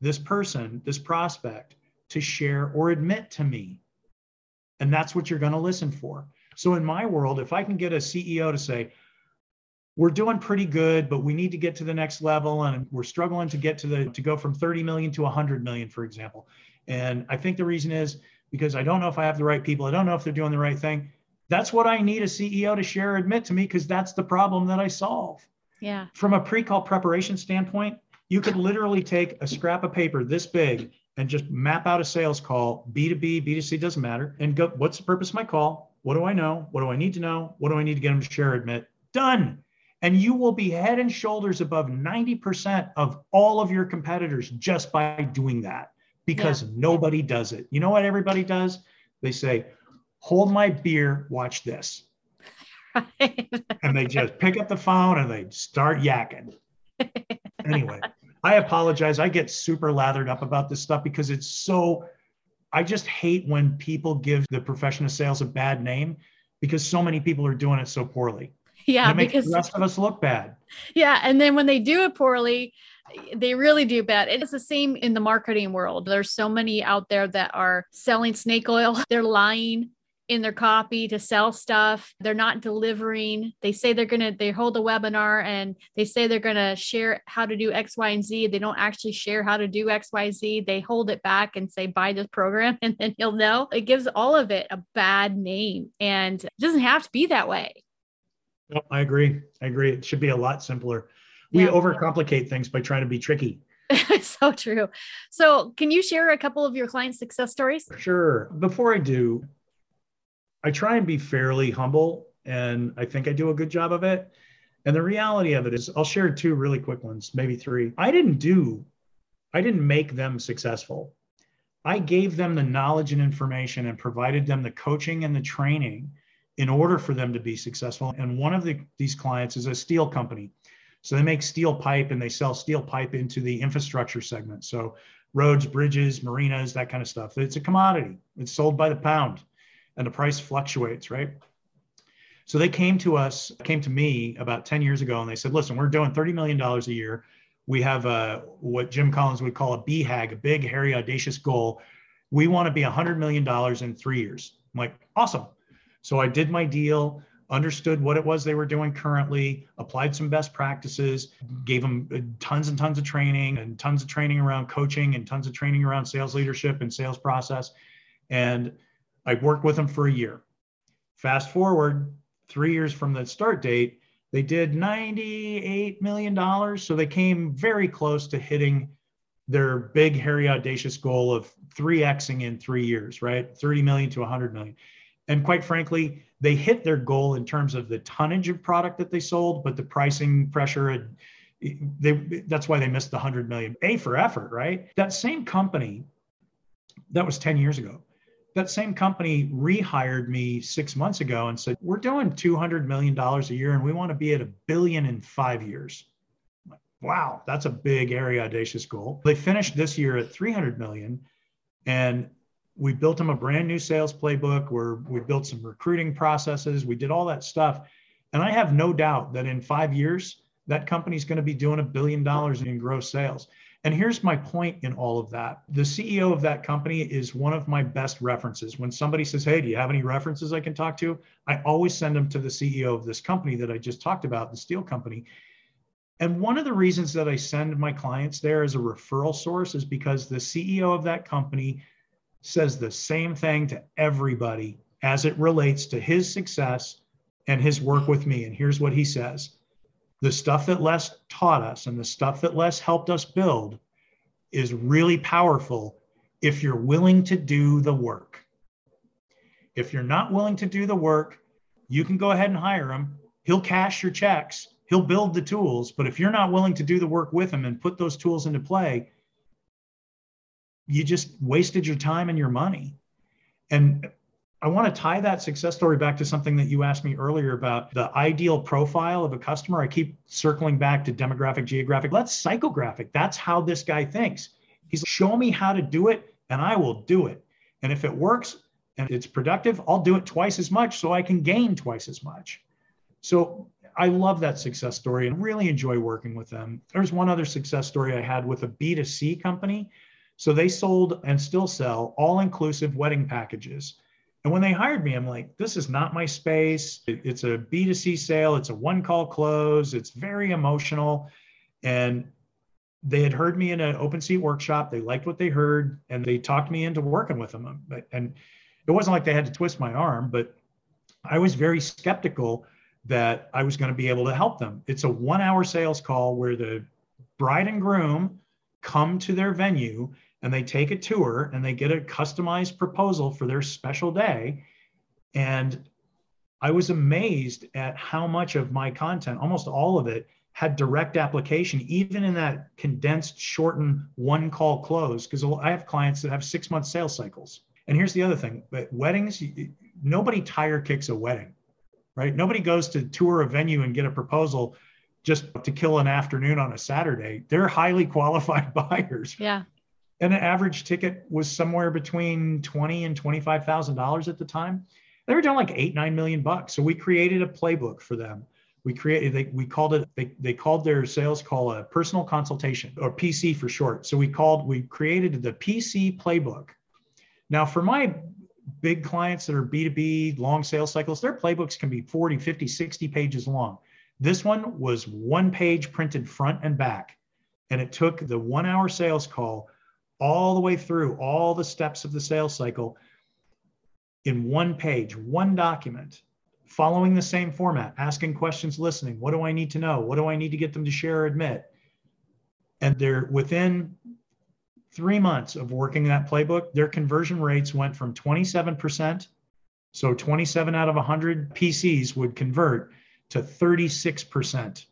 B: this person, this prospect, to share or admit to me? And that's what you're going to listen for. So, in my world, if I can get a CEO to say, we're doing pretty good, but we need to get to the next level, and we're struggling to get to the to go from 30 million to 100 million, for example. And I think the reason is because I don't know if I have the right people. I don't know if they're doing the right thing. That's what I need a CEO to share admit to me because that's the problem that I solve.
A: Yeah.
B: From a pre call preparation standpoint, you could literally take a scrap of paper this big and just map out a sales call, B2B, B2C, doesn't matter, and go, what's the purpose of my call? What do I know? What do I need to know? What do I need to get them to share admit? Done. And you will be head and shoulders above 90% of all of your competitors just by doing that because yeah. nobody does it. You know what everybody does? They say, hold my beer, watch this. and they just pick up the phone and they start yakking. anyway, I apologize. I get super lathered up about this stuff because it's so, I just hate when people give the profession of sales a bad name because so many people are doing it so poorly.
A: Yeah,
B: because the rest of us look bad.
A: Yeah, and then when they do it poorly, they really do bad. It's the same in the marketing world. There's so many out there that are selling snake oil. They're lying in their copy to sell stuff. They're not delivering. They say they're going to, they hold a webinar and they say they're going to share how to do X, Y, and Z. They don't actually share how to do X, Y, Z. They hold it back and say, buy this program and then you'll know. It gives all of it a bad name and it doesn't have to be that way.
B: No, I agree. I agree. It should be a lot simpler. We yeah. overcomplicate things by trying to be tricky.
A: so true. So, can you share a couple of your client success stories?
B: Sure. Before I do, I try and be fairly humble, and I think I do a good job of it. And the reality of it is, I'll share two really quick ones, maybe three. I didn't do, I didn't make them successful. I gave them the knowledge and information and provided them the coaching and the training in order for them to be successful. And one of the, these clients is a steel company. So they make steel pipe and they sell steel pipe into the infrastructure segment. So roads, bridges, marinas, that kind of stuff. It's a commodity. It's sold by the pound and the price fluctuates, right? So they came to us, came to me about 10 years ago, and they said, listen, we're doing $30 million a year. We have a, what Jim Collins would call a BHAG, a big, hairy, audacious goal. We want to be $100 million in three years. I'm like, awesome. So I did my deal, understood what it was they were doing currently, applied some best practices, gave them uh, tons and tons of training and tons of training around coaching and tons of training around sales leadership and sales process. And I worked with them for a year. Fast forward three years from the start date, they did $98 million. So they came very close to hitting their big, hairy, audacious goal of 3Xing in three years, right? 30 million to 100 million. And quite frankly, they hit their goal in terms of the tonnage of product that they sold, but the pricing pressure and they that's why they missed the 100 million. A for effort, right? That same company that was 10 years ago. That same company rehired me 6 months ago and said, "We're doing 200 million dollars a year and we want to be at a billion in 5 years." wow, that's a big, area audacious goal. They finished this year at 300 million and we built them a brand new sales playbook where we built some recruiting processes. We did all that stuff. And I have no doubt that in five years, that company's going to be doing a billion dollars in gross sales. And here's my point in all of that. The CEO of that company is one of my best references. When somebody says, Hey, do you have any references I can talk to? I always send them to the CEO of this company that I just talked about, the steel company. And one of the reasons that I send my clients there as a referral source is because the CEO of that company says the same thing to everybody as it relates to his success and his work with me. And here's what he says the stuff that Les taught us and the stuff that Les helped us build is really powerful if you're willing to do the work. If you're not willing to do the work, you can go ahead and hire him. He'll cash your checks, he'll build the tools. But if you're not willing to do the work with him and put those tools into play, you just wasted your time and your money. And I want to tie that success story back to something that you asked me earlier about the ideal profile of a customer. I keep circling back to demographic, geographic. Let's psychographic. That's how this guy thinks. He's show me how to do it and I will do it. And if it works and it's productive, I'll do it twice as much so I can gain twice as much. So I love that success story and really enjoy working with them. There's one other success story I had with a B2C company so they sold and still sell all inclusive wedding packages. And when they hired me, I'm like, this is not my space. It's a B2C sale, it's a one call close, it's very emotional. And they had heard me in an open seat workshop. They liked what they heard and they talked me into working with them. And it wasn't like they had to twist my arm, but I was very skeptical that I was going to be able to help them. It's a one hour sales call where the bride and groom come to their venue and they take a tour and they get a customized proposal for their special day. And I was amazed at how much of my content, almost all of it, had direct application, even in that condensed, shortened one call close. Because I have clients that have six month sales cycles. And here's the other thing but weddings, nobody tire kicks a wedding, right? Nobody goes to tour a venue and get a proposal just to kill an afternoon on a Saturday. They're highly qualified buyers.
A: Yeah.
B: And an average ticket was somewhere between twenty and twenty-five thousand dollars at the time. They were doing like eight, nine million bucks. So we created a playbook for them. We created, they, we called it, they, they called their sales call a personal consultation or PC for short. So we called, we created the PC playbook. Now for my big clients that are B2B long sales cycles, their playbooks can be 40, 50, 60 pages long. This one was one page printed front and back. And it took the one hour sales call all the way through all the steps of the sales cycle in one page, one document, following the same format, asking questions, listening. What do I need to know? What do I need to get them to share or admit? And they're within three months of working that playbook, their conversion rates went from 27%. So 27 out of 100 PCs would convert to 36%.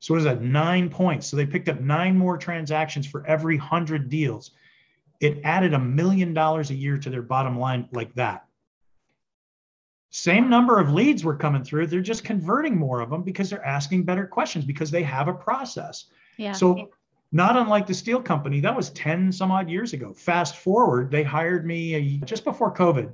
B: So what is that? Nine points. So they picked up nine more transactions for every 100 deals. It added a million dollars a year to their bottom line like that. Same number of leads were coming through. They're just converting more of them because they're asking better questions because they have a process.
A: Yeah.
B: So not unlike the steel company, that was 10 some odd years ago. Fast forward, they hired me just before COVID.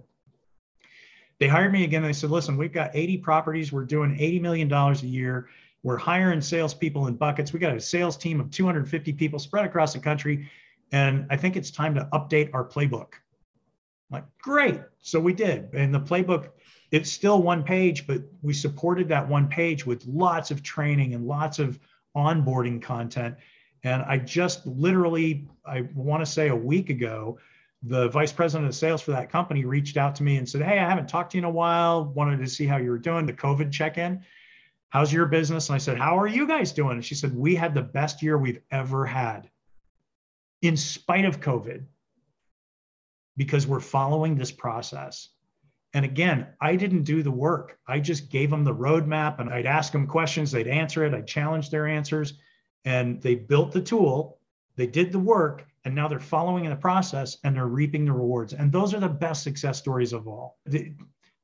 B: They hired me again. And they said, listen, we've got 80 properties. We're doing $80 million a year. We're hiring salespeople in buckets. We got a sales team of 250 people spread across the country. And I think it's time to update our playbook. I'm like, great. So we did. And the playbook, it's still one page, but we supported that one page with lots of training and lots of onboarding content. And I just literally, I want to say a week ago, the vice president of sales for that company reached out to me and said, Hey, I haven't talked to you in a while. Wanted to see how you were doing, the COVID check in. How's your business? And I said, How are you guys doing? And she said, We had the best year we've ever had in spite of COVID because we're following this process. And again, I didn't do the work. I just gave them the roadmap and I'd ask them questions, they'd answer it, I'd challenge their answers and they built the tool, they did the work, and now they're following in the process and they're reaping the rewards. And those are the best success stories of all.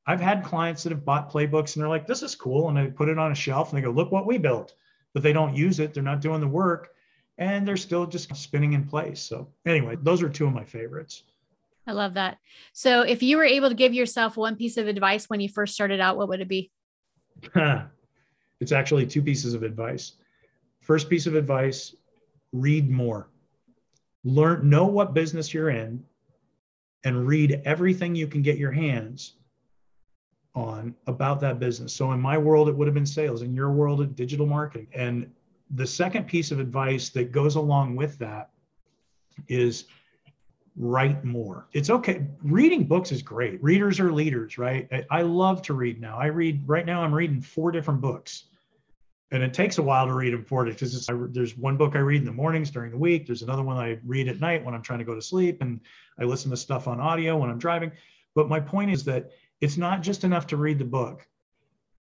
B: I've had clients that have bought playbooks and they're like, this is cool. And they put it on a shelf and they go, look what we built. But they don't use it, they're not doing the work, and they're still just spinning in place. So, anyway, those are two of my favorites.
A: I love that. So, if you were able to give yourself one piece of advice when you first started out, what would it be?
B: it's actually two pieces of advice. First piece of advice read more. Learn, know what business you're in, and read everything you can get your hands on about that business. So in my world, it would have been sales. In your world, it digital marketing. And the second piece of advice that goes along with that is write more. It's okay. Reading books is great. Readers are leaders, right? I, I love to read now. I read right now. I'm reading four different books and it takes a while to read them for it because there's one book I read in the mornings during the week. There's another one I read at night when I'm trying to go to sleep, and I listen to stuff on audio when I'm driving. But my point is that it's not just enough to read the book.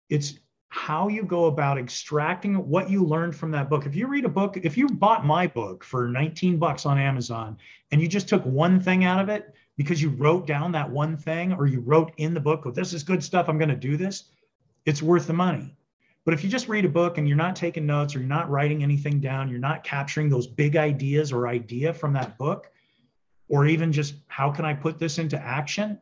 B: It's how you go about extracting what you learned from that book. If you read a book, if you bought my book for 19 bucks on Amazon and you just took one thing out of it because you wrote down that one thing or you wrote in the book, oh, this is good stuff, I'm going to do this, it's worth the money but if you just read a book and you're not taking notes or you're not writing anything down, you're not capturing those big ideas or idea from that book, or even just how can I put this into action?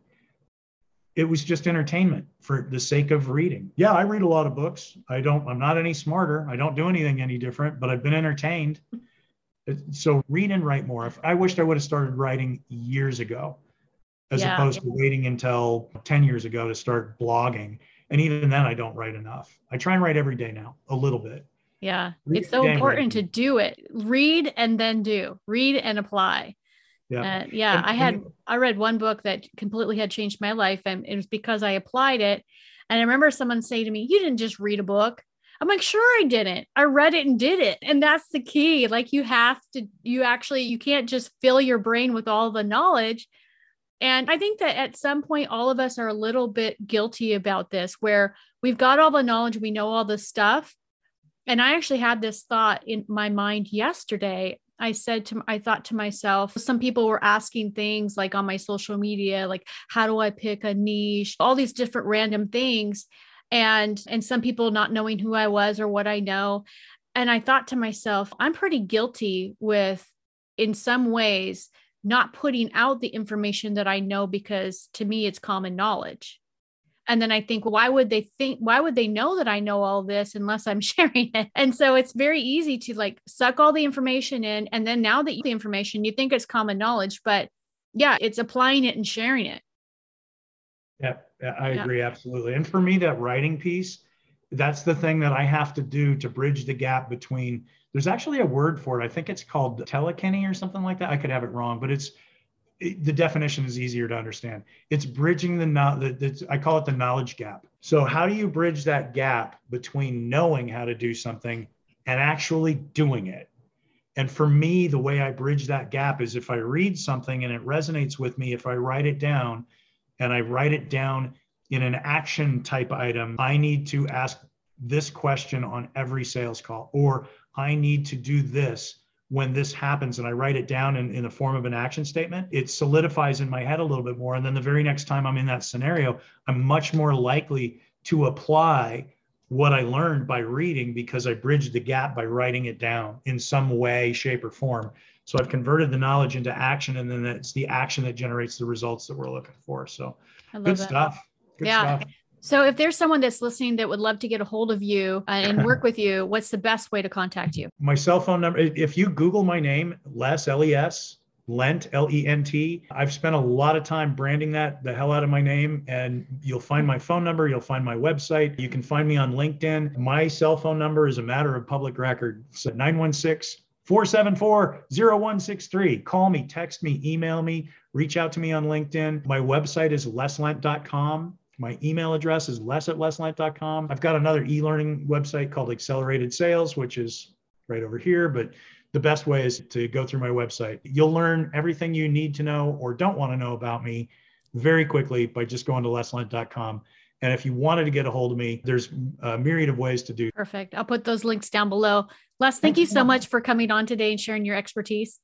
B: It was just entertainment for the sake of reading. Yeah, I read a lot of books. I don't, I'm not any smarter. I don't do anything any different, but I've been entertained. So read and write more. I wished I would have started writing years ago as yeah. opposed to waiting until 10 years ago to start blogging and even then i don't write enough i try and write every day now a little bit
A: yeah read it's so important to do it read and then do read and apply Yeah. Uh, yeah. And, I had, and, I read one book that completely had changed my life and it was because I applied it. And I remember someone saying to me, You didn't just read a book. I'm like, sure, I didn't. I read it and did it. And that's the key. Like, you have to, you actually, you can't just fill your brain with all the knowledge. And I think that at some point, all of us are a little bit guilty about this, where we've got all the knowledge, we know all the stuff. And I actually had this thought in my mind yesterday. I said to, I thought to myself, some people were asking things like on my social media, like, how do I pick a niche? All these different random things and and some people not knowing who I was or what I know. And I thought to myself, I'm pretty guilty with in some ways not putting out the information that I know because to me it's common knowledge. And then I think, why would they think, why would they know that I know all this unless I'm sharing it? And so it's very easy to like suck all the information in. And then now that you the information, you think it's common knowledge, but yeah, it's applying it and sharing it.
B: Yeah, I agree yeah. absolutely. And for me, that writing piece, that's the thing that I have to do to bridge the gap between. There's actually a word for it. I think it's called telekinesis or something like that. I could have it wrong, but it's it, the definition is easier to understand. It's bridging the, the, the I call it the knowledge gap. So how do you bridge that gap between knowing how to do something and actually doing it? And for me, the way I bridge that gap is if I read something and it resonates with me, if I write it down, and I write it down in an action type item, I need to ask this question on every sales call, or I need to do this when this happens and I write it down in, in the form of an action statement, it solidifies in my head a little bit more. And then the very next time I'm in that scenario, I'm much more likely to apply what I learned by reading because I bridged the gap by writing it down in some way, shape, or form. So I've converted the knowledge into action, and then it's the action that generates the results that we're looking for. So good that. stuff. Good
A: yeah. Stuff. So if there's someone that's listening that would love to get a hold of you uh, and work with you, what's the best way to contact you?
B: My cell phone number, if you Google my name, Les, L E S, Lent, L E N T. I've spent a lot of time branding that the hell out of my name, and you'll find my phone number. You'll find my website. You can find me on LinkedIn. My cell phone number is a matter of public record. It's 916 474 0163. Call me, text me, email me, reach out to me on LinkedIn. My website is leslent.com. My email address is les at leslent.com. I've got another e learning website called Accelerated Sales, which is right over here. But the best way is to go through my website. You'll learn everything you need to know or don't want to know about me very quickly by just going to leslent.com. And if you wanted to get a hold of me, there's a myriad of ways to do.
A: Perfect. I'll put those links down below. Les, thank you so much for coming on today and sharing your expertise.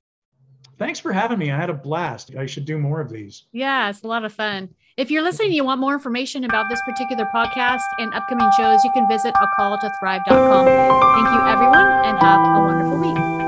B: Thanks for having me. I had a blast. I should do more of these.
A: Yeah, it's a lot of fun. If you're listening, you want more information about this particular podcast and upcoming shows, you can visit a call to thrive.com. Thank you, everyone, and have a wonderful week.